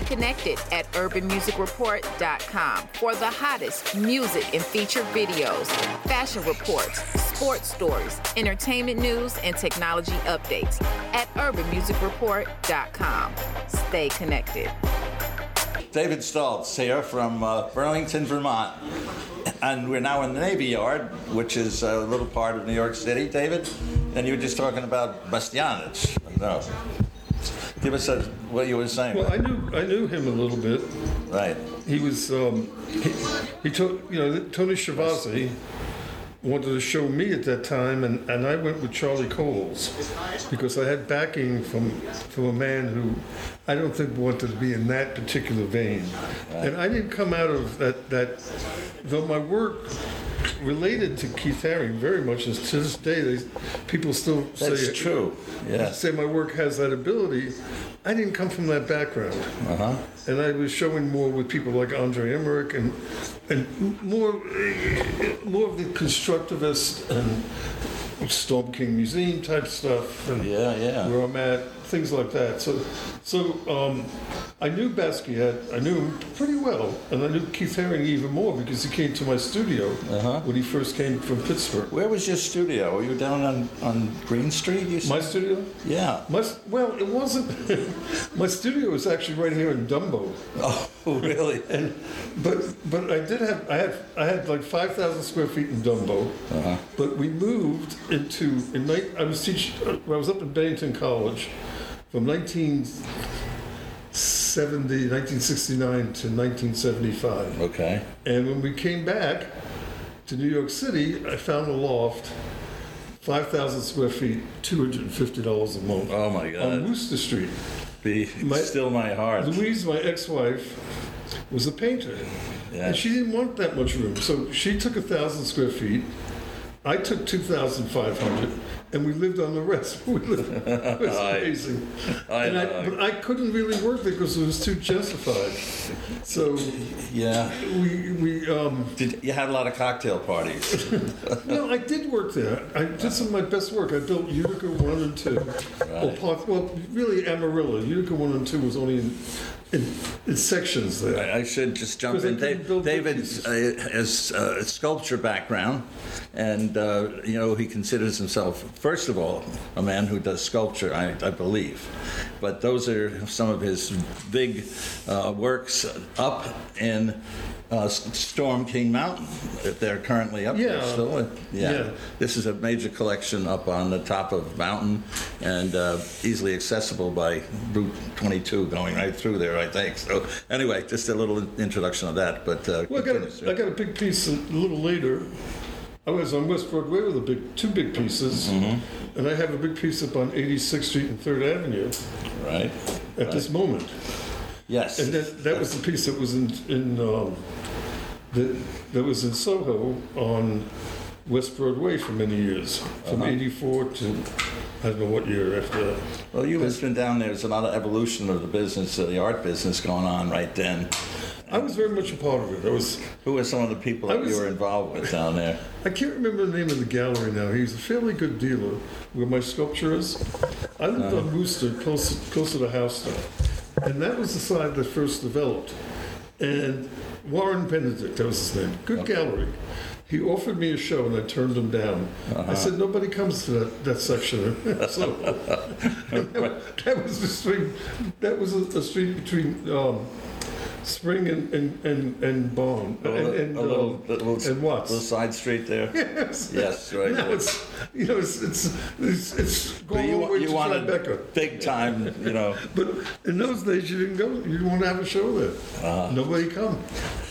Stay connected at urbanmusicreport.com for the hottest music and featured videos, fashion reports, sports stories, entertainment news, and technology updates at urbanmusicreport.com. Stay connected. David Stoltz here from uh, Burlington, Vermont. And we're now in the Navy Yard, which is a little part of New York City, David. And you were just talking about Basquiat. No. Give us a, what you were saying. Well, I knew I knew him a little bit. right. He was um, he, he took you know Tony Shafrazi wanted to show me at that time, and, and I went with Charlie Cowles because I had backing from from a man who I don't think wanted to be in that particular vein, and I didn't come out of that that though my work related to Keith Haring very much as to this day they, people still That's say true. Yes. say my work has that ability. I didn't come from that background, Uh-huh. and I was showing more with people like Andre Emmerich and and more more of the constructivist and Storm King Museum type stuff, and Yeah, yeah. where I'm at, things like that. So so um, I knew Basquiat, I knew him pretty well, and I knew Keith Haring even more because he came to my studio Uh-huh. when he first came from Pittsburgh. Where was your studio? Were you down on, on Greene Street? You said? My studio? yeah. My, well, it wasn't. my studio was actually right here in Dumbo, Oh, really? and but but I did have I had I had like five thousand square feet in Dumbo, Uh-huh. but we moved into in night. I was teaching. I was up in Bennington College from 1970, 1969 to 1975, Okay. and when we came back to New York City, I found a loft. 5,000 square feet, $250 a month Oh, my God. on Wooster Street. Be My- still my heart. Louise, my ex-wife, was a painter, Yeah. and she didn't want that much room, so she took a thousand square feet. I took two thousand five hundred, and we lived on the rest. We lived, it was I- amazing. I and I, but I couldn't really work there because it was too justified. So Yeah. we we um, Did you had a lot of cocktail parties? no, I did work there. I did some of my best work. I built Utica one and two. Well, Right. part, well, really Amarillo. Utica one and two was only in in, in sections there. I should just jump in. they couldn't Da- build big David's uh, has uh, a sculpture background, and uh, you know he considers himself, first of all, a man who does sculpture. I, I believe, but those are some of his big uh, works up in. Uh, Storm King Mountain, if they're currently up there Yeah. still. Yeah. Yeah. This is a major collection up on the top of mountain and uh, easily accessible by Route 22 going right through there, I think. So anyway, just a little introduction of that. But uh, Well, I got, continue, a, sir. I got a big piece a little later. I was on West Broadway with a big, two big pieces, Mm-hmm. and I have a big piece up on 86th Street and Third Avenue right. at this moment. Yes. And that, that was the piece that was in, in um, that, that was in Soho on West Broadway for many years, from Uh-huh. '84 to I don't know what year after that. well, you must have been down there. There's a lot of evolution of the business, of the art business going on right then. I was very much a part of it. I was Who were some of the people that you were involved with down there? I can't remember the name of the gallery now. He's a fairly good dealer where my sculpture is. I lived on Wooster, close, close to the house there. And that was the side that first developed. And Warren Benedict, that was his name. Good gallery. He offered me a show and I turned him down. I said, nobody comes to that, that section. so that, that was the street, that was a, a street between um, Spring and, and, and, and Bond. A and, little, and, a little, um, little, and Watts. little side street there. Yes. Yes, right. Now it's you know it's it's it's, it's But going all the you, way you to wanted Tribeca. big time, you know. But in those days you didn't go. You didn't want to have a show there. Uh-huh. Nobody come.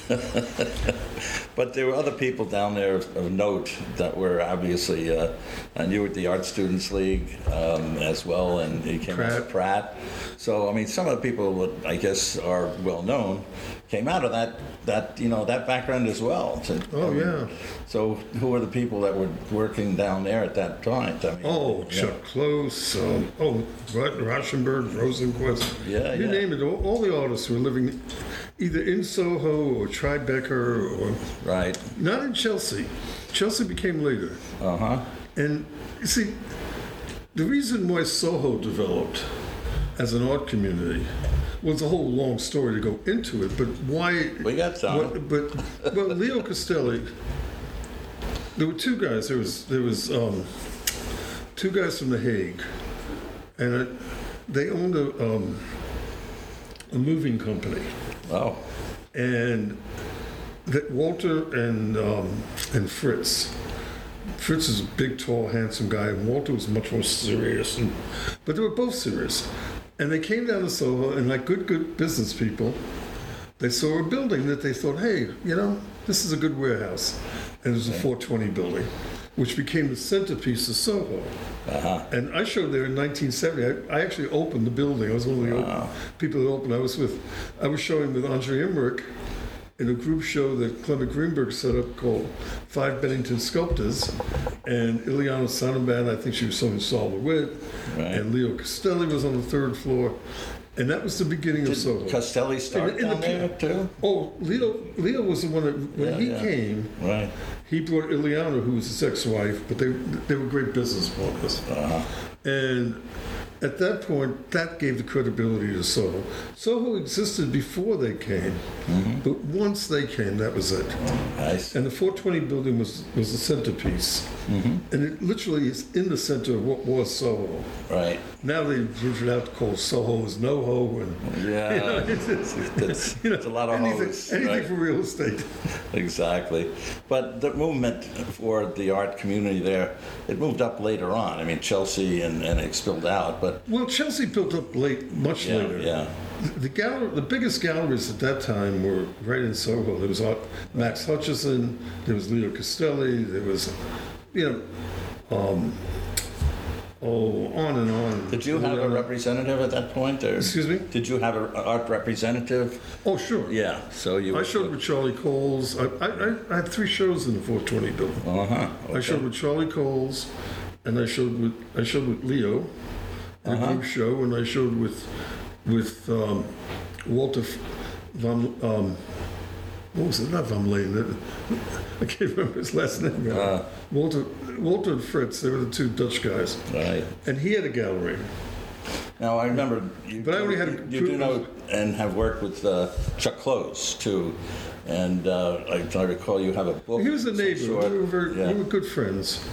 But there were other people down there of of note that were obviously, uh, and you were at the Art Students League um, as well, and you came of Pratt. So I mean, some of the people that I guess are well known came out of that that you know that background as well. So, Oh, I mean, yeah. So who were the people that were working down there at that time? I mean, Oh. Chuck Close. Um, oh, Ra- Rauschenberg, Rosenquist. Yeah, yeah. You yeah. name it. All, all the artists were living either in Soho or Tribeca or Right. not in Chelsea. Chelsea became later. Uh huh. And you see, the reason why Soho developed as an art community well, it's a whole long story to go into it, but why? We got time. What, but well, Leo Castelli. There were two guys. There was there was um, two guys from The Hague, and it, they owned a um, a moving company, Wow. and that Walter and um, and Fritz. Fritz is a big, tall, handsome guy, and Walter was much more serious. And, but they were both serious. And they came down to Soho, and like good, good business people, they saw a building that they thought, hey, you know, this is a good warehouse. And it was a 420 building, which became the centerpiece of Soho. uh-huh. And I showed there in 1970. I, I actually opened the building. I was one of the open, people that opened. I was with, I was showing with Andre Emmerich in a group show that Clement Greenberg set up called Five Bennington Sculptors. And Ileana Sonnabend, I think she was someone saw the wit. Right. And Leo Castelli was on the third floor. And that was the beginning of Soho. Did Castelli start In- in the down there too? Oh, Leo, Leo was the one that, when Yeah, he yeah. came, Right. he brought Ileana, who was his ex-wife, but they they were great business partners. Uh-huh. And at that point, that gave the credibility to Soho. Soho existed before they came, Mm-hmm. but once they came, that was it. Nice. And the 420 building was was the centerpiece, Mm-hmm. and it literally is in the center of what was Soho. Right. Now they've moved it out to call Soho is NoHo, and Yeah. you know, it's, it's, It's, you know, it's a lot of anything, hoes. anything right? for real estate. Exactly. But the movement for the art community there, it moved up later on. I mean, Chelsea and, and it spilled out, but Well, Chelsea built up late, much yeah, later. yeah. The gallery, the biggest galleries at that time were right in Soho. There was Max Hutchinson, there was Leo Castelli, there was, you know, um, oh, on and on. Did you have a representative at that point? Or Excuse me? Did you have an art representative? Oh, sure. Yeah. So you. I showed with Charlie Cowles. I, I, I- had three shows in the 420 building. Uh huh. I showed with Charlie Cowles, and I showed with I showed with Leo, Uh-huh. show, and I showed with with um, Walter von um, what was it? Not von Lane. I can't remember his last name. Uh. Walter Walter and Fritz. They were the two Dutch guys, Right. and he had a gallery. Now I remember you. But I only had a you, you do know and have worked with uh, Chuck Close too, and uh, I, I recall you have a book. He was a neighbor. sort. We were, very, Yeah. we were good friends.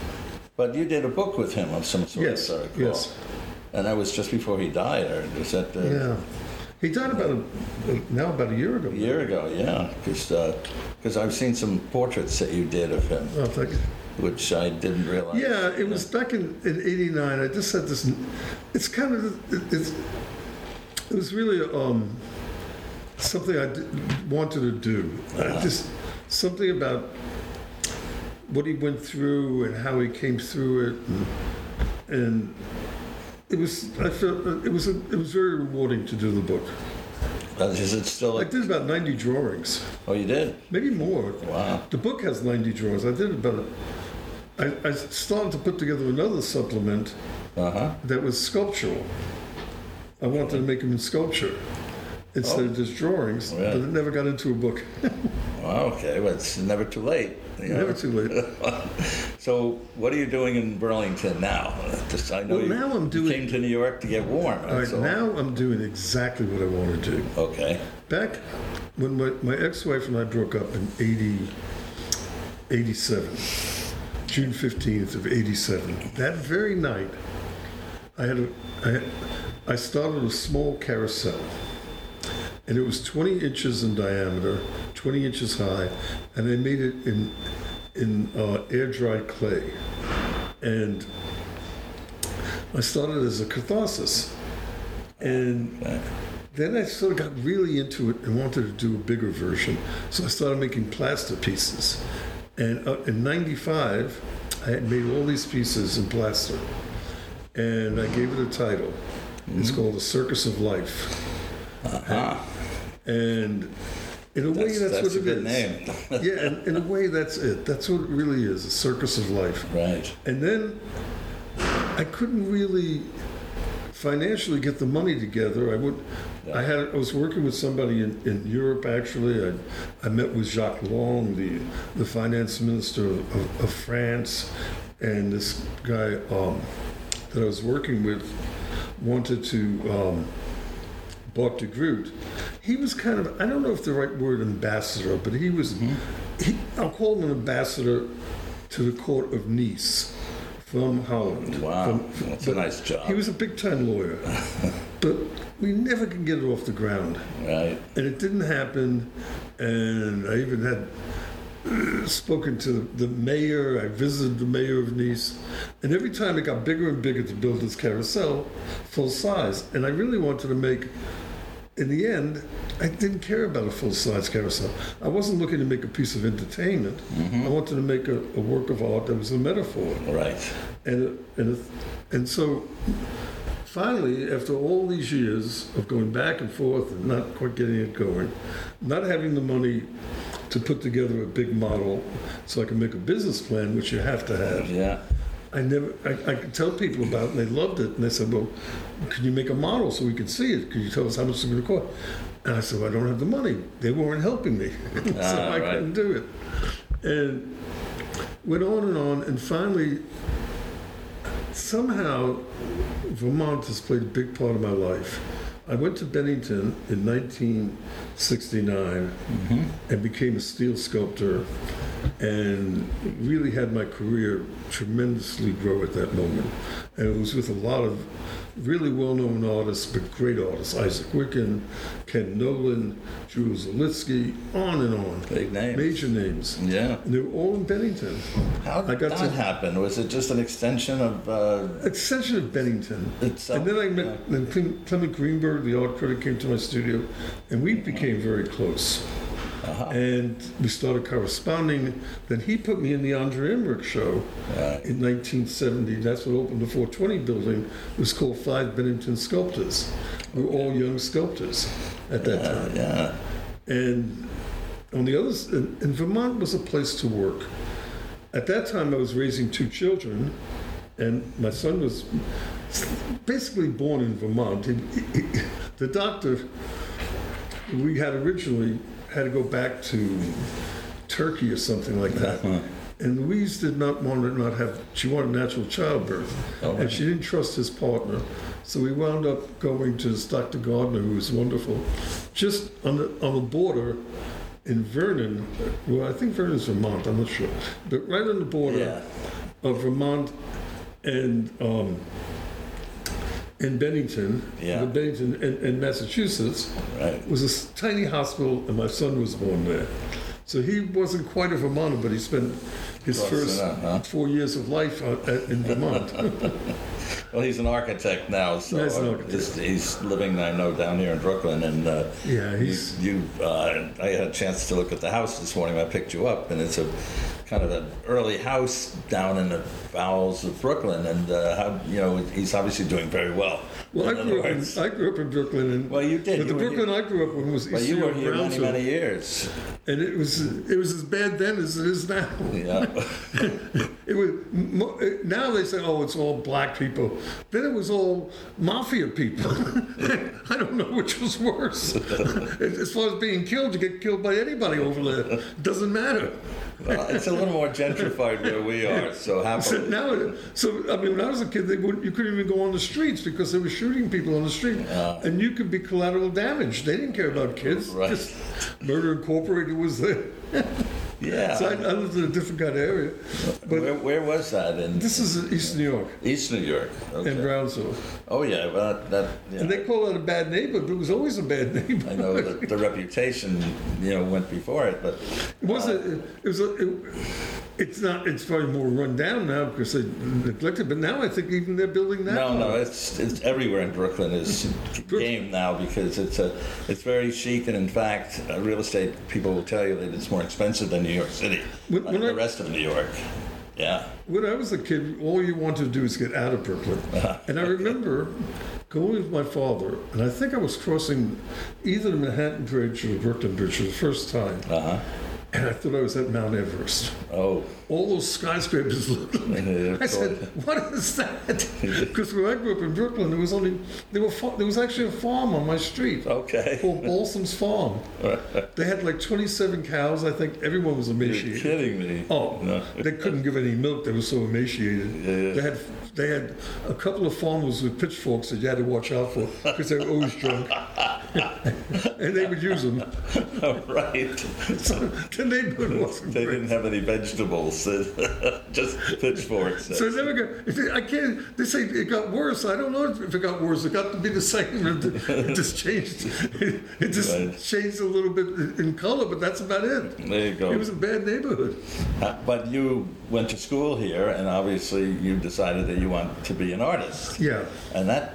But you did a book with him of some sort. Yes, as I recall. yes. And that was just before he died, or was that uh, Yeah, he died about a, now about a year ago. a year ago? Yeah, because because I've seen some portraits that you did of him, Oh, thank you. which I didn't realize. Yeah, it was back in, in 89. I just had this, it's kind of, it, it's, it was really um, something I did, wanted to do. I just, something about what he went through and how he came through it. And, and it was, I felt, it was, a, it was very rewarding to do the book. Is it still? I A, did about 90 drawings, oh, you did. maybe more. Wow. The book has 90 drawings. I did about, I, I started to put together another supplement Uh huh. that was sculptural. I wanted to make them in sculpture instead of just drawings, Oh, yeah. but it never got into a book. Well, okay, but it's never too late. you know. never too late. So, what are you doing in Burlington now? Just, I know Well, you, now I'm doing- came to New York to get warm. All right, that's all. now I'm doing exactly what I want to do. Okay. Back when my, my ex-wife and I broke up in 80, 87, June 15th of 87, that very night, I had a, I, had, I started a small carousel. And it was 20 inches in diameter, 20 inches high, and I made it in, in uh, air-dried clay. And I started as a catharsis. And then I sort of got really into it and wanted to do a bigger version. So I started making plaster pieces. And uh, in 95, I had made all these pieces in plaster. And I gave it a title. It's called The Circus of Life. Uh-huh. And in a way, That's, that's, that's what a it good is. name. yeah, and in a way, that's it. That's what it really is a circus of life. right. And then I couldn't really financially get the money together. I would. Yeah. I had. I was working with somebody in, in Europe. Actually, I, I met with Jacques Long, the the finance minister of, of, France, and this guy um, that I was working with wanted to um, de Groot, he was kind of, I don't know if the right word ambassador, but he was, he, I'll call him an ambassador to the court of Nice from Holland. Wow, From- that's a nice job. He was a big time lawyer, but we never could get it off the ground. Right. And it didn't happen, and I even had uh, spoken to the mayor, I visited the mayor of Nice, and every time it got bigger and bigger to build this carousel, full size. And I really wanted to make, in the end, I didn't care about a full size carousel. I wasn't looking to make a piece of entertainment. Mm-hmm. I wanted to make a, a work of art that was a metaphor. Right. And, and, and so finally, after all these years of going back and forth and not quite getting it going, not having the money to put together a big model so I can make a business plan, which you have to have, Yeah. I never, I, I could tell people about it and they loved it. And they said, well, can you make a model so we can see it? Could you tell us how much it's going to cost? And I said, well, I don't have the money. They weren't helping me. so Ah, I right. couldn't do it. And went on and on. And finally, somehow, Vermont has played a big part of my life. I went to Bennington in 1969 and became a steel sculptor and really had my career tremendously grow at that moment. And it was with a lot of really well-known artists, but great artists, Isaac Witkin, Ken Noland, Jules Olitski, on and on. Big names. Major names. Yeah. And they were all in Bennington. How did got that to- happen? Was it just an extension of? Uh, Extension of Bennington. Itself, and then I met then Clement Greenberg, the art critic, came to my studio, and we became very close. uh-huh. And we started corresponding. Then he put me in the Andre Emmerich show Right. in 1970. That's what opened the 420 building. It was called Five Bennington Sculptors. We were all young sculptors at that Yeah, time. yeah. And on the other, and, and Vermont was a place to work. At that time, I was raising two children, and my son was basically born in Vermont. He- he- the doctor we had originally had to go back to Turkey or something like that. And Louise did not want to not have, she wanted natural childbirth. Oh, And she didn't trust his partner. So we wound up going to this Dr. Gardner, who was wonderful, just on the, on the border in Vernon. Well, I think Vernon's Vermont, I'm not sure. But right on the border Yeah. of Vermont and um, in Bennington, Yeah. the Bennington in, in Massachusetts, Right. was a tiny hospital, and my son was born there. So he wasn't quite a Vermonter, but he spent his Close first enough, huh? four years of life uh, in Vermont. Well, he's an architect now, so he's uh, architect. he's living, I know, down here in Brooklyn. And uh, Yeah, he's- you. you uh, I had a chance to look at the house this morning. I picked you up, and it's a kind of an early house down in the bowels of Brooklyn. And uh, how you know he's obviously doing very well. well, I In grew, up in. I grew up in Brooklyn, and Well, you did. But the You were Brooklyn here- I grew up in was But you were here many, Brownsville, many years. and it was it was as bad then as it is now. Yeah. It was now they say, oh, it's all black people. Then it was all mafia people. I don't know which was worse. as far as being killed, you get killed by anybody over there. Doesn't matter. well, it's a little more gentrified where we are, so So now, so I mean, when I was a kid, they would you couldn't even go on the streets because they were shooting people on the street, Yeah. and you could be collateral damage. They didn't care about kids. Right. Just Murder Incorporated was there. Yeah. So I, I lived in a different kind of area. But where, where was that in this is in East New York East New York? Okay. in Brownsville. Oh yeah, well that, that yeah. And they call it a bad neighborhood, but it was always a bad neighborhood. I know that the reputation, you know, went before it, but It wasn't. It was. A, it, it's not. It's probably more run down now because they neglected. But now I think even they're building that. no, no, it's it's everywhere in Brooklyn is game now because it's a it's very chic and in fact, uh, real estate people will tell you that it's more expensive than New York City, When- like when the I- rest of New York. Yeah, When I was a kid, all you wanted to do is get out of Brooklyn. and I remember going with my father, and I think I was crossing either the Manhattan Bridge or the Brooklyn Bridge for the first time. uh huh. And I thought I was at Mount Everest. Oh, All those skyscrapers looked like I said, "What is that?" Because when I grew up in Brooklyn, there was only there were there was actually a farm on my street okay. called Balsam's Farm. They had like 27 cows. I think everyone was emaciated. You're kidding me. Oh, No. they couldn't give any milk. They were so emaciated. Yeah, yeah. They had they had a couple of farmers with pitchforks that you had to watch out for because they were always drunk, and they would use them. right. So the neighborhood wasn't They great. didn't have any vegetables, just pitchforks. So it never got. I can't. They say it got worse. I don't know if it got worse. It got to be the same. It, just changed. It, it just Right. changed a little bit in color, but that's about it. There you go. It was a bad neighborhood. Uh, But you went to school here, and obviously you decided that you want to be an artist. Yeah. And that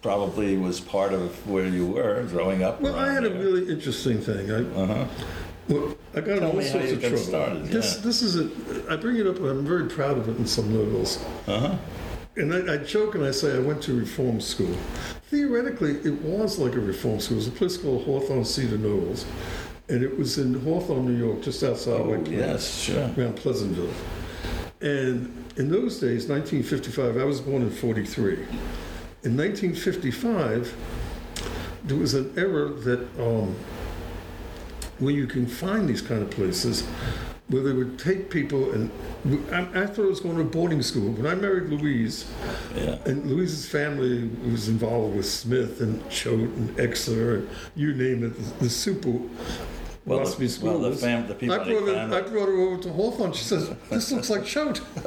probably was part of where you were growing up. Well, I had a really interesting thing. I, Uh-huh. Well, I got Tell all sorts of trouble. started, This, yeah. this is a. I bring it up, I'm very proud of it in some levels. Uh-huh. And I, I joke and I say I went to reform school. Theoretically, it was like a reform school. It was a place called Hawthorne Cedar Knolls, and it was in Hawthorne, New York, just outside Oh, yes, sure. around Pleasantville. And in those days, 1955, I was born in 43. In 1955, there was an era that um, where you can find these kind of places where they would take people and I, I thought I was going to a boarding school. When I married Louise, Yeah. and Louise's family was involved with Smith and Choate and Exeter and you name it, the, the super Well, waspy the- school. well, the fam- the I brought, her. I brought her over to Hawthorne. She says, "This looks like Choate."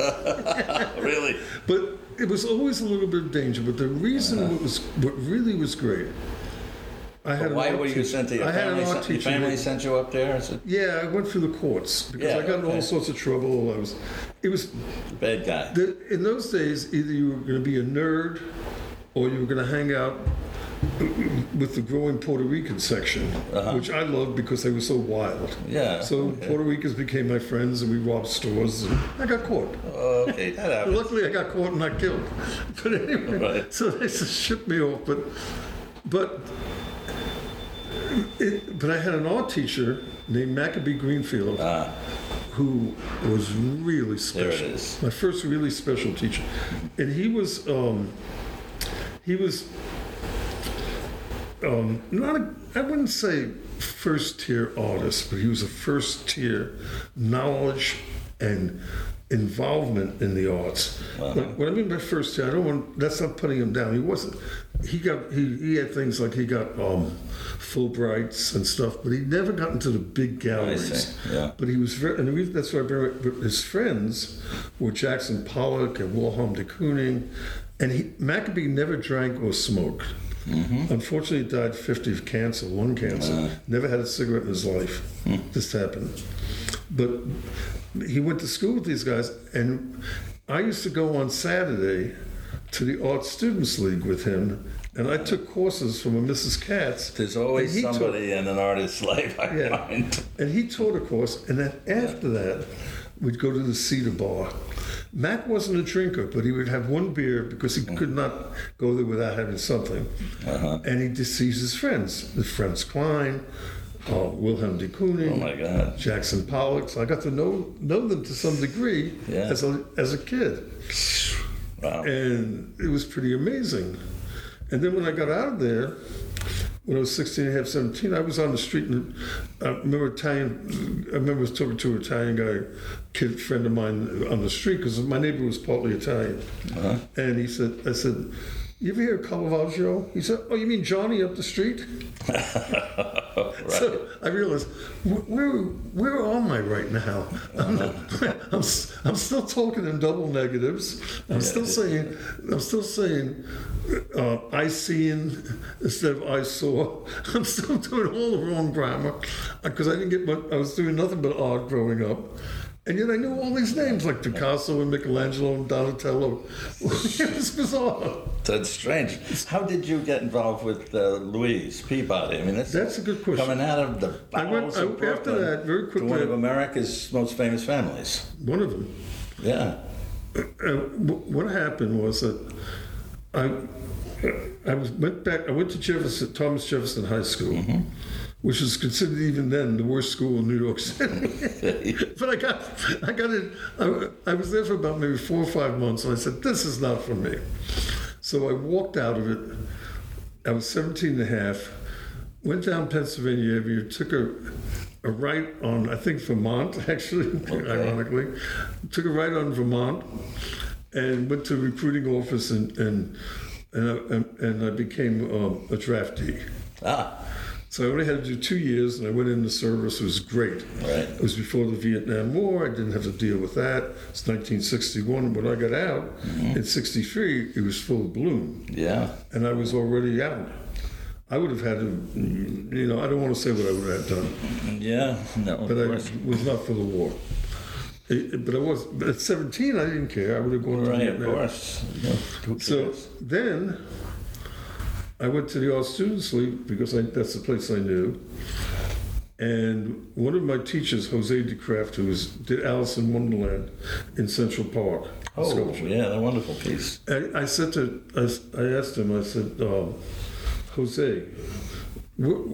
really? But it was always a little bit of danger. But the reason uh-huh. what was what really was great, I had But why were you sent to your I had family? an art Sent, your family sent you up there? yeah, I went through the courts because Yeah, I got in all sorts of trouble. I was, it was bad guy? the, in those days either you were going to be a nerd or you were going to hang out with the growing Puerto Rican section, which I loved because they were so wild. Uh-huh. Yeah. So okay. Puerto Ricans became my friends, and we robbed stores. And I got caught. Okay, that happened. Luckily, I got caught and not killed. But anyway, Right. so they just shipped me off. But, but, it, but I had an art teacher named Maccabee Greenfield Ah, who was really special. My first really special teacher, and he was um, he was um, not a, I wouldn't say first tier artist, but he was a first tier knowledge and involvement in the arts. What, what I mean by first tier, I don't want that's not putting him down. He wasn't. He got he, he had things like he got um, Fulbrights and stuff, but he never got into the big galleries. yeah. But he was very, and the reason that's why I bring it, but his friends were Jackson Pollock and Willem de Kooning, and he, Maccabee never drank or smoked. Mm-hmm. Unfortunately, he died 50 of cancer, lung cancer. Never had a cigarette in his life. This happened. But he went to school with these guys, and I used to go on Saturday to the Art Students League with him, and I took courses from a Mrs. Katz. There's always he taught- somebody in an artist's life, I Yeah. find. and he taught a course, and then after that, we'd go to the Cedar Bar. Mac wasn't a drinker, but he would have one beer because he could not go there without having something. Uh-huh. And he just sees his friends, the Franz Kline, uh, Willem de Kooning, Oh my God. Jackson Pollock. So I got to know know them to some degree Yeah. as a as a kid Wow. and it was pretty amazing. And then when I got out of there, when I was 16 and a half, 17, I was on the street and I remember Italian, I remember I was talking to an Italian guy, kid friend of mine on the street, because my neighbor was partly Italian. Uh-huh. And he said, I said, you ever hear Caravaggio? He said, oh, you mean Johnny up the street? So I realized, wh- where, where am I right now? I'm, not- I'm, I'm still talking in double negatives. I'm still saying, I'm still saying, uh, I seen instead of I saw. I'm still doing all the wrong grammar because I didn't get much, I was doing nothing but art growing up. And yet I knew all these names like Picasso and Michelangelo and Donatello. it was bizarre. That's strange. How did you get involved with uh, Louise Peabody? I mean, that's, That's a good question. Coming out of the I went- I- of after that, very to one of America's most famous families. One of them. Yeah. Uh, what happened was that I I was went back. I went to Jefferson Thomas Jefferson High School, which was considered even then the worst school in New York City. but I got, I got it. I, I was there for about maybe four or five months, and I said, "This is not for me." So I walked out of it. I was 17 and a half. Went down Pennsylvania Avenue, took a, a right on, I think Vermont, actually, ironically. Took a right on Vermont and went to recruiting office and, and, and, I, and, and I became um, a draftee. Ah, So I only had to do two years, and I went into service. It was great. Right. It was before the Vietnam War. I didn't have to deal with that. It's 1961. When I got out mm-hmm. in '63, it was full bloom, yeah. and I was already out. I would have had to, you know, I don't want to say what I would have done, mm-hmm. Yeah, no, but I was not for the war. It- but I was. But at 17, I didn't care. I would have gone to Right, of course. Yeah, So then I went to the Art Students League because I, that's the place I knew. And one of my teachers, Jose de Creeft, who was, did Alice in Wonderland in Central Park, oh, sculpture. yeah, a wonderful piece. I, I said to, I, I asked him, I said, um, Jose, wh-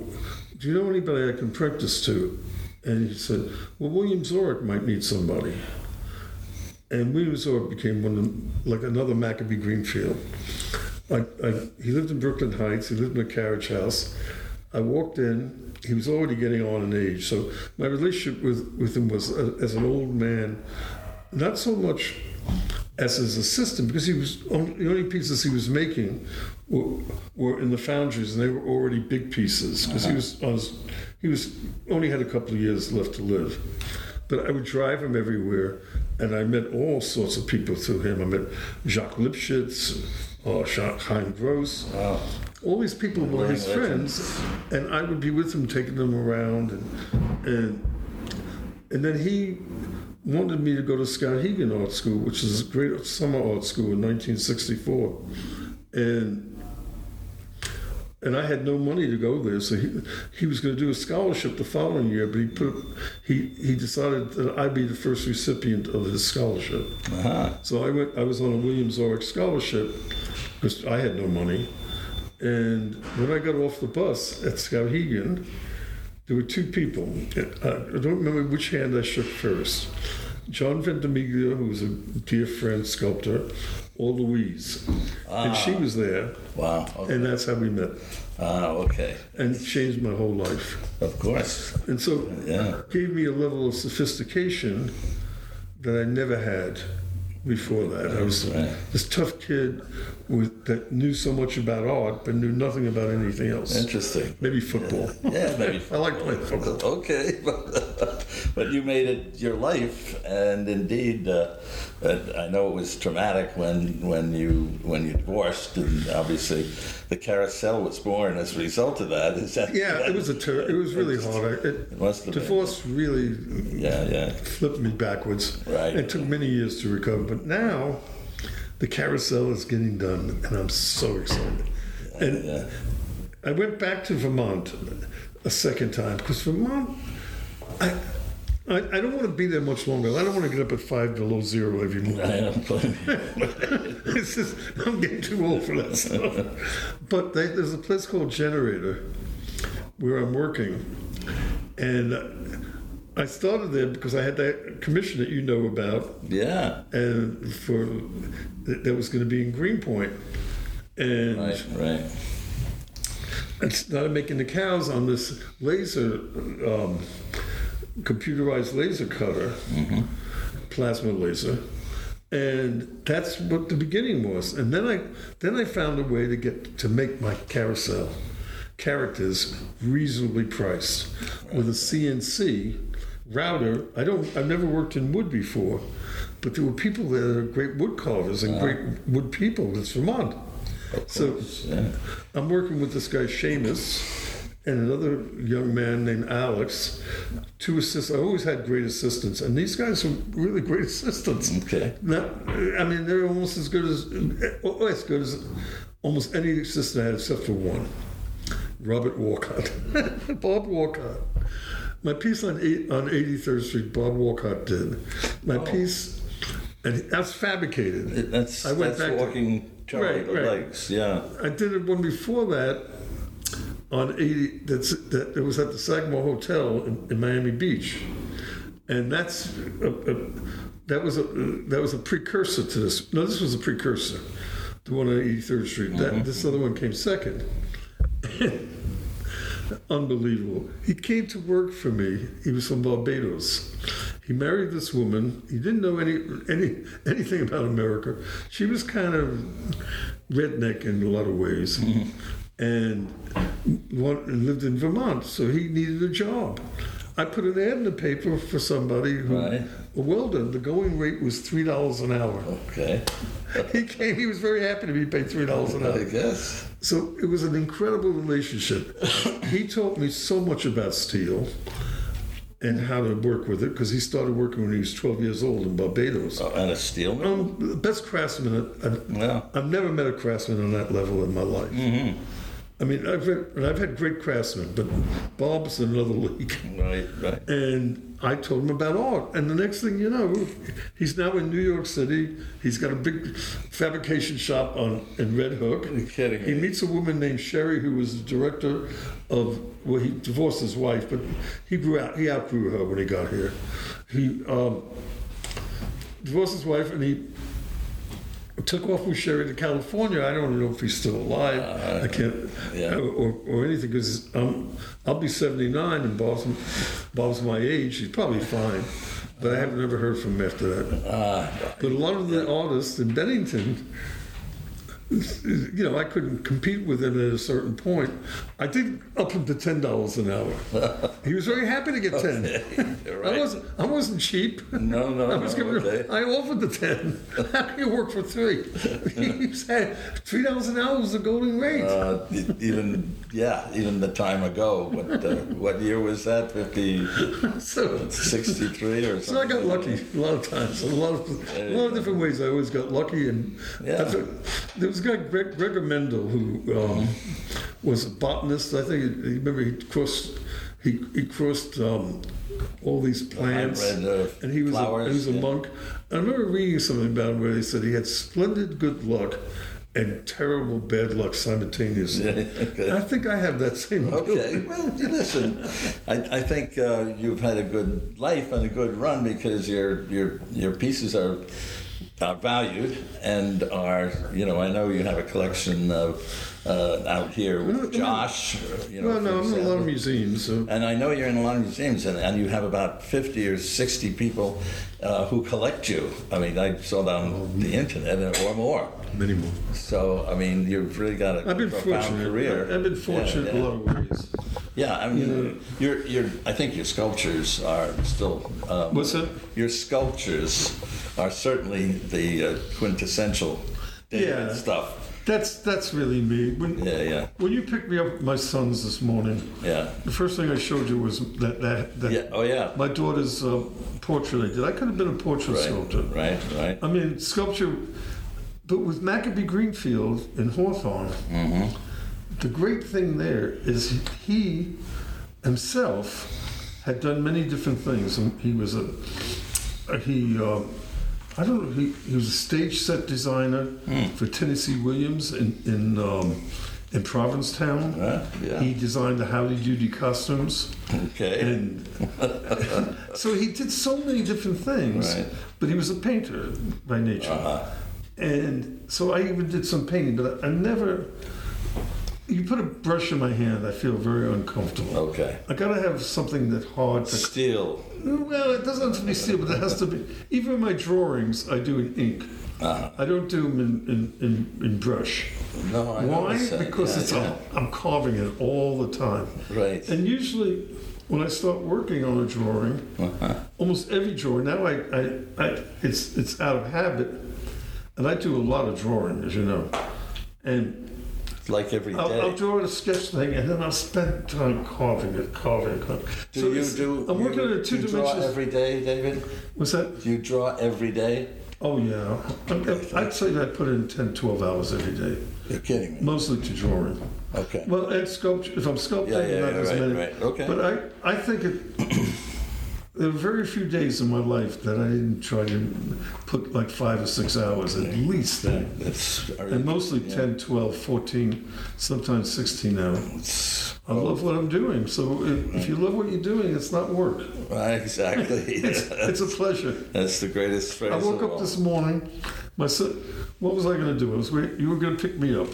do you know anybody I can practice to? And he said, well, William Zorach might need somebody. And William Zorach became one of, like another Maccabee Greenfield. I, I, he lived in Brooklyn Heights. He lived in a carriage house. I walked in. He was already getting on in age, so my relationship with, with him was uh, as an old man, not so much as his assistant, because he was on, the only pieces he was making were, were in the foundries, and they were already big pieces because he was his, he was only had a couple of years left to live. But I would drive him everywhere, and I met all sorts of people through him. I met Jacques Lipchitz, uh, Jacques Hein Gross. Wow. All these people were his legends. friends, and I would be with him, taking them around, and and and then he wanted me to go to Skowhegan Art School, which is a great summer art school in 1964, and and I had no money to go there, so he he was going to do a scholarship the following year, but he put he he decided that I'd be the first recipient of his scholarship. Uh-huh. So I went. I was on a William Zorach scholarship because I had no money. And when I got off the bus at Skowhegan, there were two people. I I don't remember which hand I shook first. John Ventimiglia, who was a dear friend sculptor, or Louise. And she was there, Wow. Okay. and that's how we met. Ah, okay. And it changed my whole life. Of course. And so Yeah. gave me a level of sophistication that I never had before that. I was Right. this tough kid with, that knew so much about art but knew nothing about anything else. Interesting. Maybe football. Yeah, maybe. I like playing football. Okay, but, but you made it your life, and indeed, uh, I know it was traumatic when when you when you divorced, and obviously, the carousel was born as a result of that. Is that? Yeah, it was a ter- it was really hard. It, It must have been. divorce really Yeah, yeah. flipped me backwards. Right. It took many years to recover, but now the carousel is getting done, and I'm so excited. And yeah. I went back to Vermont a second time because Vermont, I, I, I don't want to be there much longer. I don't want to get up at five below zero every morning. I you. It's just, I'm getting too old for that stuff. But they, there's a place called Generator where I'm working, and I started there because I had that commission that you know about, Yeah, and for that was going to be in Greenpoint, and right, right. I started making the cows on this laser, um, computerized laser cutter, plasma laser, and that's what the beginning was. And then I then I found a way to get to make my carousel characters reasonably priced with a CNC router. I don't. I've never worked in wood before, but there were people there that are great wood carvers and great wood people. It's Vermont. So Yeah. I'm working with this guy Seamus and another young man named Alex. Two assistants. I always had great assistants, and these guys are really great assistants. Okay. Not, I mean, they're almost as good as, oh, oh, as good as almost any assistant I had, except for one, Robert Walcott, Bob Walcott. My piece on eight, on 83rd Street, Bob Walcott did. My oh. piece, and that's fabricated. That's I went that's back to- walking Charlie Right, right. legs. Yeah. I did it one before that on 80. That's that. It was at the Sagamore Hotel in, in Miami Beach, and that's a, a, that was a that was a precursor to this. No, this was a precursor. The one on 83rd Street. That mm-hmm. this other one came second. Unbelievable. He came to work for me. He was from Barbados. He married this woman. He didn't know any any anything about America. She was kind of redneck in a lot of ways, mm-hmm. and one, and lived in Vermont. So he needed a job. I put an ad in the paper for somebody who Right. a welder. The going rate was three dollars an hour. Okay. He came. He was very happy to be paid three dollars an hour. I guess. So it was an incredible relationship. he taught me so much about steel and how to work with it because he started working when he was 12 years old in Barbados. Oh, and a steel? Um, the best craftsman. Yeah. I've never met a craftsman on that level in my life. Mm-hmm. I mean, I've had, I've had great craftsmen, but Bob's another league. Right, right. And I told him about art. And the next thing you know, he's now in New York City. He's got a big fabrication shop on in Red Hook. You're kidding He me. meets a woman named Sherry who was the director of well, he divorced his wife, but he grew out he outgrew her when he got here. He um, divorced his wife and he took off with Sherry to California. I don't know if he's still alive. I can't, yeah. or, or anything because um, I'll be 79 and Bob's, Bob's my age. He's probably fine, but I haven't ever heard from him after that. Uh, But a lot of the artists in Bennington, you know, I couldn't compete with him at a certain point. I did up him to ten dollars an hour. he was very happy to get ten. You're I wasn't. I wasn't cheap. No, no, I was no, giving. okay. I offered the ten. How can you work for three? he said three dollars an hour was the golden rate. uh, even, yeah, even the time ago. What, uh, what year was that? 50, so, 63 or something? so I got lucky a lot of times. A lot of a lot of different ways. I always got lucky. And Yeah. Thought- there was a guy Greg, Gregor Mendel who um, was a botanist. I think. He, remember he crossed. He, he crossed um, all these plants, hybrid, uh, and he was a, he was a yeah. monk. I remember reading something about him where they said he had splendid good luck and terrible bad luck simultaneously. Okay. I think I have that same. Okay, well, listen. I, I think uh, you've had a good life and a good run because your your your pieces are valued and are you know I know you have a collection of uh, out here with Josh. You know, Well, no, I'm in a lot of museums. So. And I know you're in a lot of museums, and, and you have about 50 or 60 people uh, who collect you. I mean, I saw that on the internet uh, or more. Many more. So, I mean, you've really got a I've been profound fortunate. career. I've been fortunate Yeah, in yeah. a lot of ways. Yeah, I mean, your your I think your sculptures are still. Um, What's that? Your sculptures are certainly the uh, quintessential David Yeah. stuff. That's that's really me. When, Yeah, yeah, when you picked me up my sons this morning, yeah, the first thing I showed you was that that, that yeah. Oh, yeah. my daughter's uh, portrait I did. I could have been a portrait Right, sculptor. right, right. I mean, sculpture. But with Maccabee Greenfield in Hawthorne, Mm-hmm. the great thing there is he himself had done many different things. And He was a he. Uh, I don't know. He, he was a stage set designer Hmm. for Tennessee Williams in in um, in Provincetown. Uh, yeah. He designed the Howdy Doody costumes. Okay. And so he did so many different things, Right. but he was a painter by nature. Uh-huh. And so I even did some painting, but I never. You put a brush in my hand, I feel very uncomfortable. Okay. I gotta have something that hard to. Steel. Well, it doesn't have to be steel, but it has to be. Even in my drawings, I do in ink. Uh, I don't do them in, in, in, in brush. no, I Why? that. Because Yeah, it's yeah. I'm carving it all the time. Right. And usually, when I start working on a drawing, Uh-huh. almost every drawing now, I, I, I it's it's out of habit, and I do a lot of drawing, as you know, and Like every I'll, I'll day. draw a sketch thing, and then I'll spend time carving it, carving, it. Do So you do? I'm working you, on a two you draw every day, David? What's that? Do you draw every day? Oh yeah, I'd say I put in 10, 12 hours every day, You're kidding me. mostly to drawing. Okay. Well, and sculpture. If I'm sculpting, Yeah, yeah, not yeah, as right, many. right. Okay. But I, I think it. There were very few days in my life that I didn't try to put like five or six hours at least in. It's And mostly yeah. 10, 12, 14, sometimes 16 hours. It's- I love what I'm doing. So uh, if, if you love what you're doing, it's not work. Right, exactly. It's a pleasure. That's the greatest phrase. I woke up all. this morning. My son, what was I going to do? I was wait, you were going to pick me up.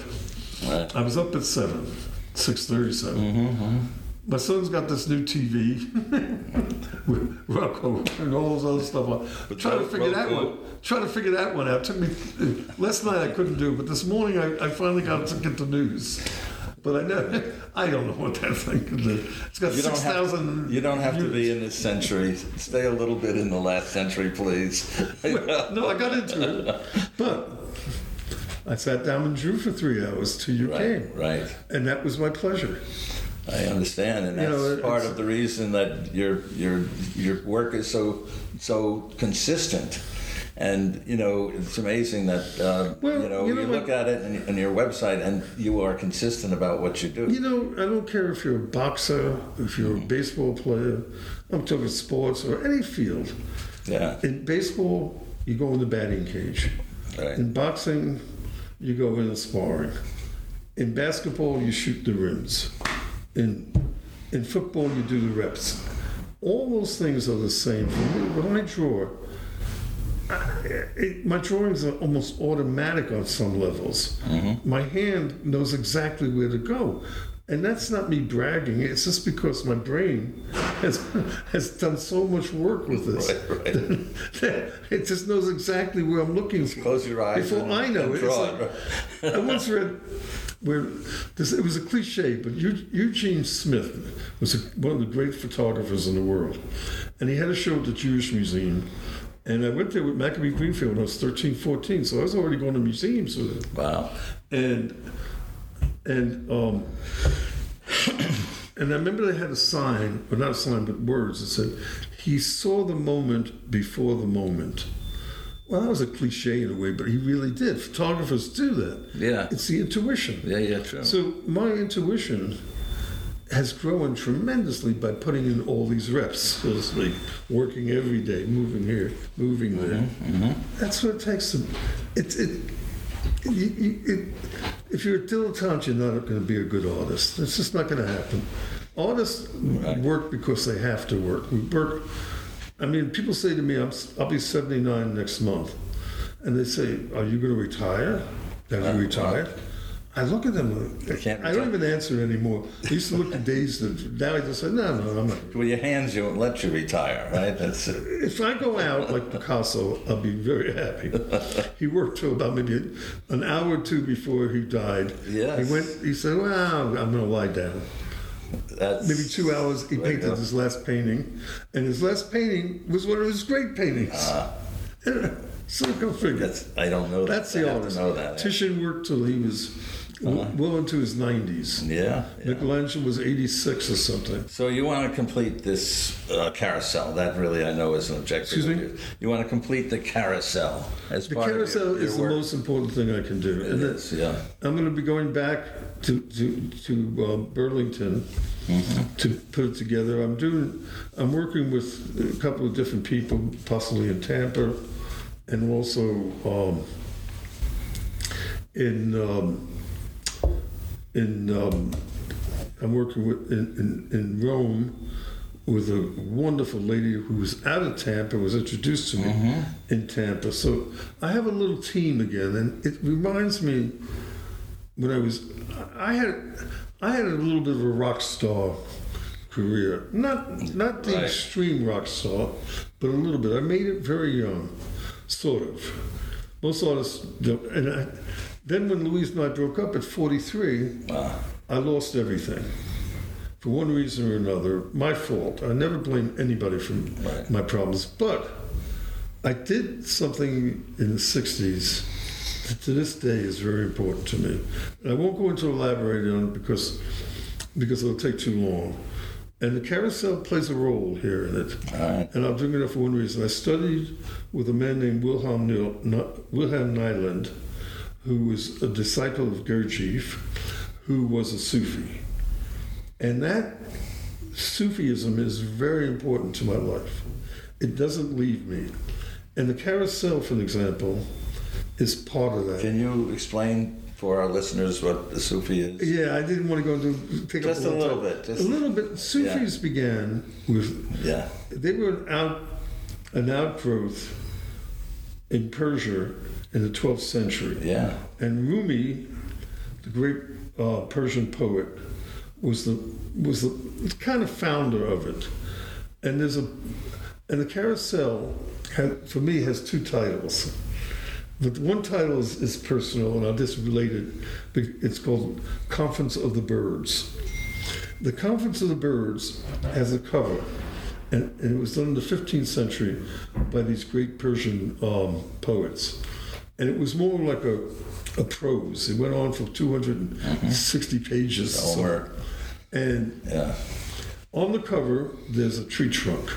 Right. I was up at seven, six thirty-seven. Mm-hmm, mm-hmm. My son's got this new TV with Roku and all those other stuff. on. Trying to figure that one. Trying to figure that one out. Took me uh, last night. I couldn't do it, but this morning I, I finally got to get the news. But I know I don't know what that thing can do. It's got You six thousand. you don't have to be in this century. Stay a little bit in the last century, please. no, I got into it, but I sat down and drew for three hours till you right, came, right. and that was my pleasure. I understand, and You that's know, part of the reason that your your your work is so so consistent. And you know, it's amazing that uh, Well, you know you you, look at it in, in your website, and you are consistent about what you do. You know, I don't care if you're a boxer, if you're a baseball player, I'm talking sports or any field. yeah, In baseball, you go in the batting cage. right. In boxing, you go in the sparring. In basketball, you shoot the rims. In in football, you do the reps. All those things are the same. For me, when I draw, I- it, my drawings are almost automatic on some levels. Mm-hmm. My hand knows exactly where to go. And that's not me bragging. It's just because my brain has has done so much work with this. Right, right. it just knows exactly where I'm looking for. Close your eyes Before and- I know it. draw It's it, like- I once read where this, it was a cliche, but Eu- Eugene Smith was a, one of the great photographers in the world. And he had a show at the Jewish Museum. And I went there with Maccabee Greenfield when I was 13, 14. So I was already going to museums with him Wow. and and um and I remember they had a sign, or not a sign, but words that said, "He saw the moment before the moment." Well, that was a cliche in a way, but he really did. Photographers do that. Yeah. It's the intuition. Yeah, yeah, true. So my intuition has grown tremendously by putting in all these reps, so to speak, working every day, moving here, moving there. Mm-hmm, That's what it takes to. It, it, you, it, if you're a dilettante, you're not going to be a good artist. It's just not going to happen. Artists work because they have to work. We work. I mean, people say to me, I'm, I'll be 79 next month. And they say, Are you going to retire? Have you retired? I look at them. You can't I don't even answer anymore. I used to look at days now I just say, No, no, I'm not. Well, your hands you won't let you retire, right? That's it. If I go out like Picasso, I'll be very happy. he worked till about maybe an hour or two before he died. Yes. He went. He said, "Well, I'm going to lie down." That's Maybe two hours. He painted his last painting, and his last painting was one of his great paintings. so go figure. Ah. That's I don't know. That's that. the I have artist. to know that. Titian worked till he was w- well into his 90s. Yeah. yeah. Michelangelo was 86 or something. So you want to complete this uh, carousel? That really I know is an objective. Excuse me? yours. You want to complete the carousel as The carousel your, your is the most important thing I can do. It And is, yeah. I'm going to be going back to to to uh, Burlington Mm-hmm. to put it together. I'm doing. I'm working with a couple of different people, possibly in Tampa, and also um, in um, in. Um, I'm working with in, in, in Rome with a wonderful lady who was out of Tampa, was introduced to me in Tampa. So I have a little team again, and it reminds me when I was I had I had a little bit of a rock star career. Not not the Right. extreme rock star, but a little bit. I made it very young, sort of. Most artists don't. And I, then when Louise and I broke up at 43, Wow. I lost everything. For one reason or another, my fault. I never blame anybody for Right. my problems. But I did something in the 60s that to this day is very important to me. And I won't go into elaborating on it because, because it'll take too long. And the carousel plays a role here in it. Right. And I'm doing it up for one reason. I studied with a man named Wilhelm, Nil, N- Wilhelm Nyland, who was a disciple of Gurdjieff, who was a Sufi. And that Sufism is very important to my life. It doesn't leave me. And the carousel, for example, is part of that. Can you explain for our listeners what the Sufi is? Yeah, I didn't want to go into take Just up a little time. bit, just- a little bit. Sufis began with Yeah. they were an out an outgrowth in Persia in the 12th century. Yeah. And Rumi, the great uh, Persian poet, was the was the kind of founder of it. And there's a and the carousel had, for me has two titles. But one title is, is personal, and I'll just relate it. It's called Conference of the Birds. The Conference of the Birds has a cover, and, and it was done in the 15th century by these great Persian um, poets. And it was more like a, a prose. It went on for 260 pages. or so. Homer. And Yeah. on the cover, there's a tree trunk.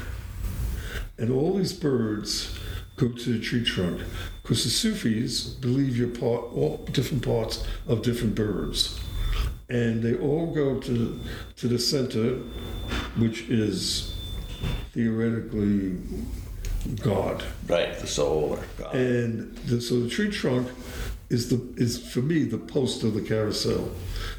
And all these birds go to the tree trunk because the Sufis believe you're part, all different parts of different birds. And they all go to, to the center, which is theoretically God. Right. The soul or God. And the, so the tree trunk is the is for me the post of the carousel,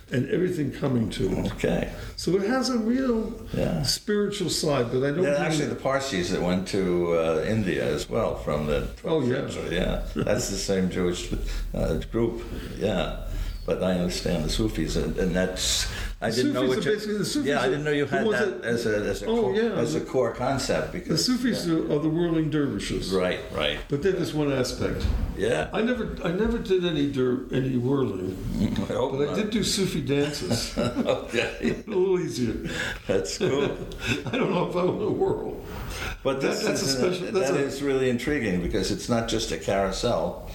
and everything coming to it. Okay. So it has a real Yeah. spiritual side, but I don't. Yeah, actually, the Parsis that went to uh, India as well from the 12th Oh, yeah. century. Yeah, that's the same Jewish uh, group. Yeah, but I understand the Sufis, and, and that's I The didn't know Sufis what are you. basically- the Sufis yeah, I didn't know you had that that- as a as a Oh, core, yeah. as a core concept the Sufis are, are the whirling dervishes, right, right. but they're just one aspect. Yeah, I never, I never did any der, any whirling, I but I did do Sufi dances. okay, a little easier. that's cool. I don't know if I want to whirl. But That- that's is, a special- that's that a- is really intriguing because it's not just a carousel.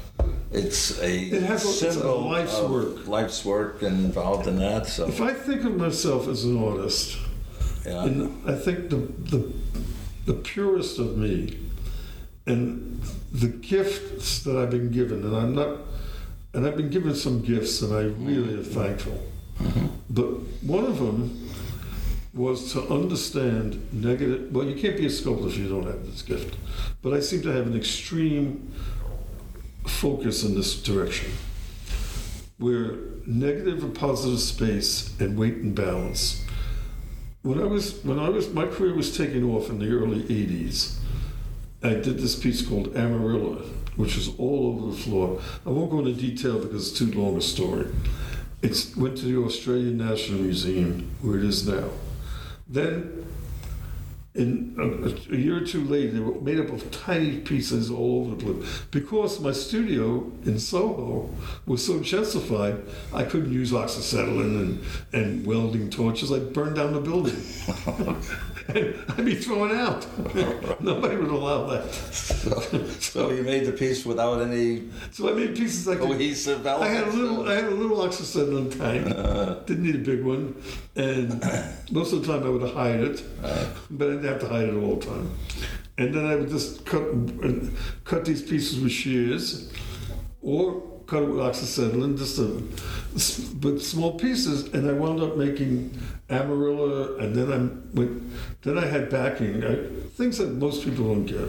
It's a It has a- it's a life's of work. life's work involved in that. So If I think of myself as an artist, yeah, and I think the the the purest of me, and the gifts that I've been given, and I'm not, and I've been given some gifts, and I really am thankful. Mm-hmm. But one of them was to understand negative. Well, you can't be a sculptor if you don't have this gift. But I seem to have an extreme focus in this direction, where negative and positive space and weight and balance. When I was when I was my career was taking off in the early '80s, I did this piece called Amarilla, which was all over the floor. I won't go into detail because it's too long a story. It went to the Australian National Museum, where it is now. Then, in a, a year or two later, they were made up of tiny pieces all over the place. Because my studio in Soho was so gentrified, I couldn't use oxyacetylene and, and welding torches. I burned down the building. and I'd be thrown out. Nobody would allow that. so you made the piece without any So I made pieces like cohesive I had a little, I had a little oxyacetylene tank. Didn't need a big one, and most of the time I would hide it, but I didn't have to hide it all the time. And then I would just cut uh, cut these pieces with shears, or cut it with oxyacetylene, just a, but small pieces. And I wound up making amarilla, and then I went. Then I had backing, I, things that most people don't get.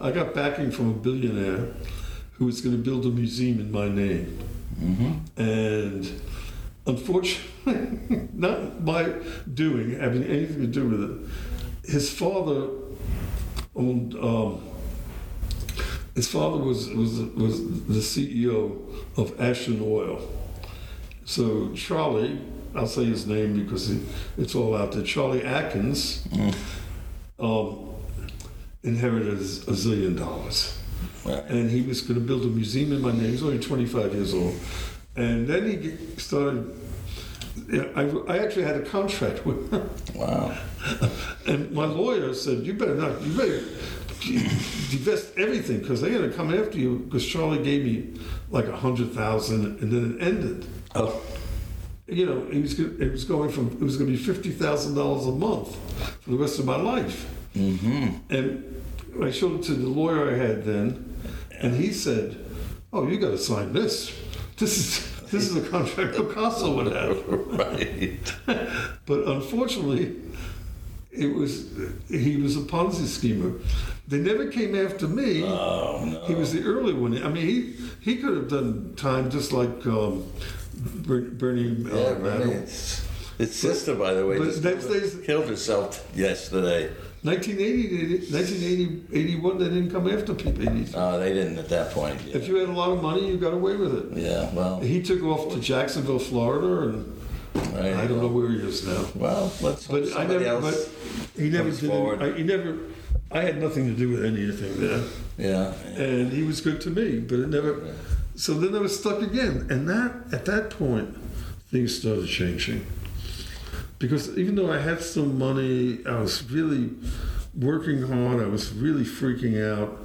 I got backing from a billionaire who was going to build a museum in my name. And unfortunately, not my doing, having anything to do with it, his father owned. Um, his father was was was the CEO of Ashland Oil. So Charlie, I'll say his name because it, it's all out there. Charlie Atkins um, inherited a zillion dollars and he was going to build a museum in my name. He's only 25 years old. And then he started, I, I actually had a contract with him. Wow. And my lawyer said, you better not, you better divest everything because they're going to come after you because Charlie gave me like a 100000 and then it ended. Oh, You know, it was, it was going from, it was going to be $50,000 a month for the rest of my life. mm-hmm. And I showed it to the lawyer I had then, and he said, "Oh, you got to sign this. This is this is a contract Picasso would have." right. But unfortunately, it was he was a Ponzi schemer. They never came after me. Oh no. He was the early one. I mean, he he could have done time just like um, Uh, Yeah. It's, sister, by the way, but just next day's- killed herself yesterday. 1980, 1980, 81, they didn't come after people. No, they didn't at that point. If you had a lot of money, you got away with it. yeah well, He took off to Jacksonville, Florida, and right. I don't know where he is now. Well, let's But I never. But he never did. Any, I, he never. I had nothing to do with anything there, yeah, and he was good to me. But it never. So then I was stuck again, and that at that point, things started changing. Because even though I had some money, I was really working hard. I was really freaking out.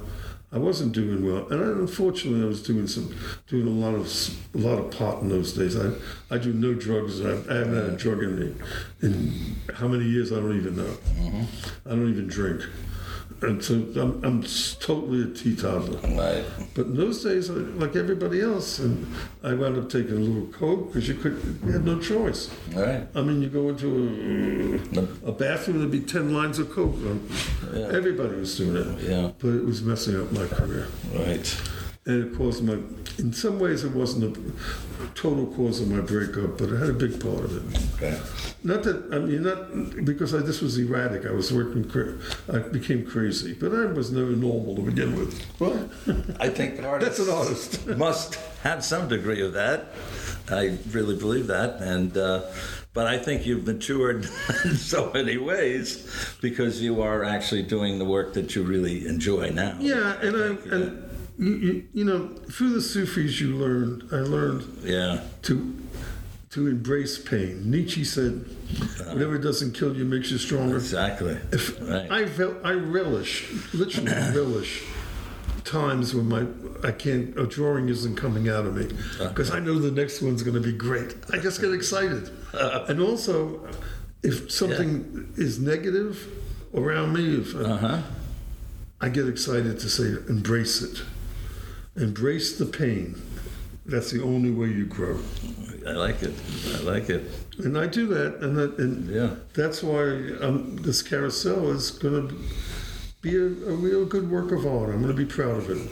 I wasn't doing well, and I, unfortunately, I was doing some, doing a lot of a lot of pot in those days. I, I do no drugs. I, I haven't had a drug in me in how many years I don't even know. Mm-hmm. I don't even drink, and so I'm, I'm totally a teetotaler. right. But in those days, I- like everybody else, and I wound up taking a little coke because you could, you had no choice. Right. I mean, you go into a, a bathroom, there'd be ten lines of coke. Yeah. Everybody was doing it, Yeah. but it was messing up my career, Right. And it caused my. In some ways, it wasn't a total cause of my breakup, but it had a big part of it. Okay. Not that I mean, not because I just was erratic. I was working. Cra- I became crazy, but I was never normal to begin with. Well, I think artists That's an artist. must have some degree of that. I really believe that, and uh, but I think you've matured in so many ways because you are actually doing the work that you really enjoy now. Yeah, and I and you, you, you know through the Sufis you learned. I learned Yeah. to to embrace pain. Nietzsche said, "Whatever doesn't kill you makes you stronger." Exactly. If Right. I fel- I relish, literally relish, times when my I can't a drawing isn't coming out of me because I know the next one's going to be great. I just get excited, and also if something is negative around me, if Uh huh. I get excited to say embrace it, embrace the pain. That's the only way you grow, I like it. I like it. and I do that, and that and Yeah. that's why um, this carousel is going to be a, a real good work of art. I'm going to be proud of it.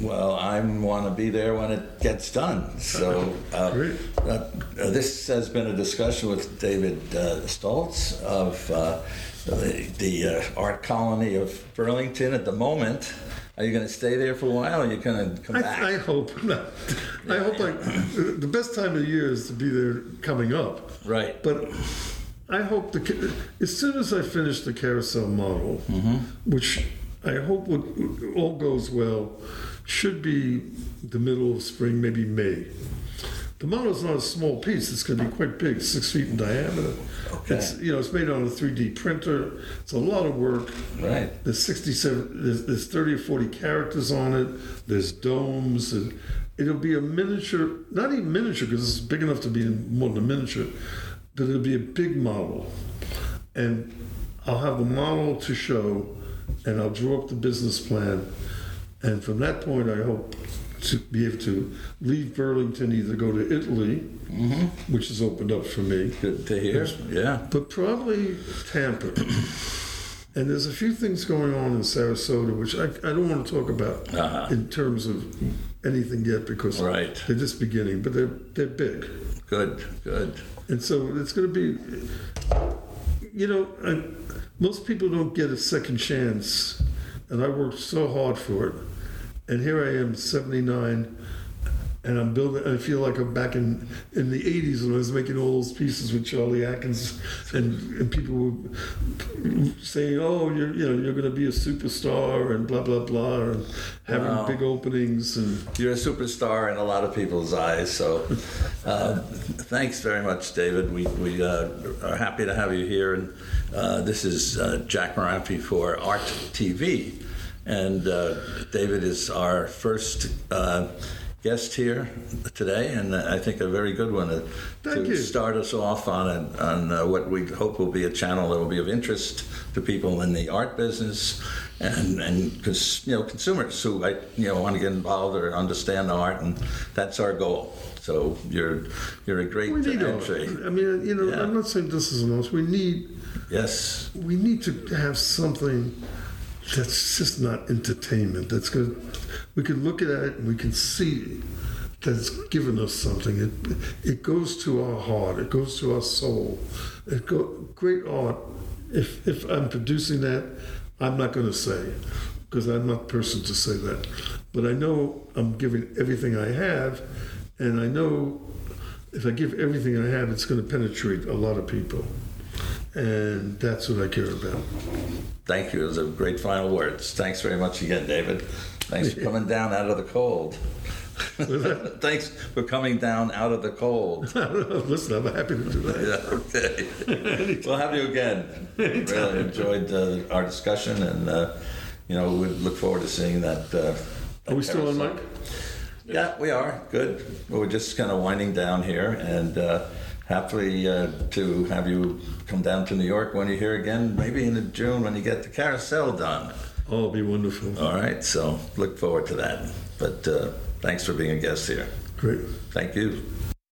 Well, I want to be there when it gets done. So, uh, Great. uh, uh, this has been a discussion with David uh, Stoltz of uh, the, the uh, art colony of Burlington at the moment. Are you going to stay there for a while, or are you going to come back? I, I hope not. I hope like the best time of the year is to be there coming up. right. But I hope the as soon as I finish the carousel model, mm-hmm. which I hope would, all goes well, should be the middle of spring, maybe May. The model is not a small piece; it's going to be quite big, six feet in diameter. Okay. It's you know it's made on a 3D printer. It's a lot of work. Right. There's 67, there's, there's 30 or 40 characters on it. There's domes, and it'll be a miniature, not even miniature because it's big enough to be more than a miniature, but it'll be a big model. And I'll have the model to show, and I'll draw up the business plan. And from that point, I hope to be able to leave Burlington, either go to Italy, which has opened up for me, Good to hear. Yeah. but probably Tampa. And there's a few things going on in Sarasota, which I, I don't want to talk about Uh-huh. in terms of anything yet because Right. they're just beginning, but they're, they're big. Good. Good. And so it's going to be, you know, I, most people don't get a second chance. And I worked so hard for it. And here I am, 79, and I'm building, I feel like I'm back in, in the 80s when I was making all those pieces with Charlie Atkins. And, and people were saying, oh, you're, you know, you're going to be a superstar and blah, blah, blah, and having Wow. big openings. And You're a superstar in a lot of people's eyes. So, uh, thanks very much, David. We, we uh, are happy to have you here. And uh, this is uh, Jack Moramphy for Art TV. And uh, David is our first uh, guest here today, and I think a very good one to, Thank to start us off on a, on uh, what we hope will be a channel that will be of interest to people in the art business and and cons, you know consumers who you know want to get involved or understand the art, and that's our goal. So you're you're a great we need art. entry. I mean, you know, Yeah. I'm not saying this is an art. We need Yes. we need to have something that's just not entertainment. That's good. We can look at it and we can see that it's given us something. It it goes to our heart. It goes to our soul. It go great art. If if I'm producing that, I'm not going to say because I'm not the person to say that. But I know I'm giving everything I have, and I know if I give everything I have, it's going to penetrate a lot of people. And that's what I care about. Thank you. Those are great final words. Thanks very much again, David. Thanks for coming down out of the cold. Thanks for coming down out of the cold. Listen, I'm happy to do that. Yeah, okay. we'll have you again. Really enjoyed uh, our discussion, and uh, you know we look forward to seeing that. Uh, Are we still on mic? Yeah, we are good. We're just kind of winding down here, and uh, happily uh, to have you come down to New York when you're here again. Maybe in June when you get the carousel done. Oh, it'll be wonderful. All right, so look forward to that. But uh, thanks for being a guest here. Great. Thank you.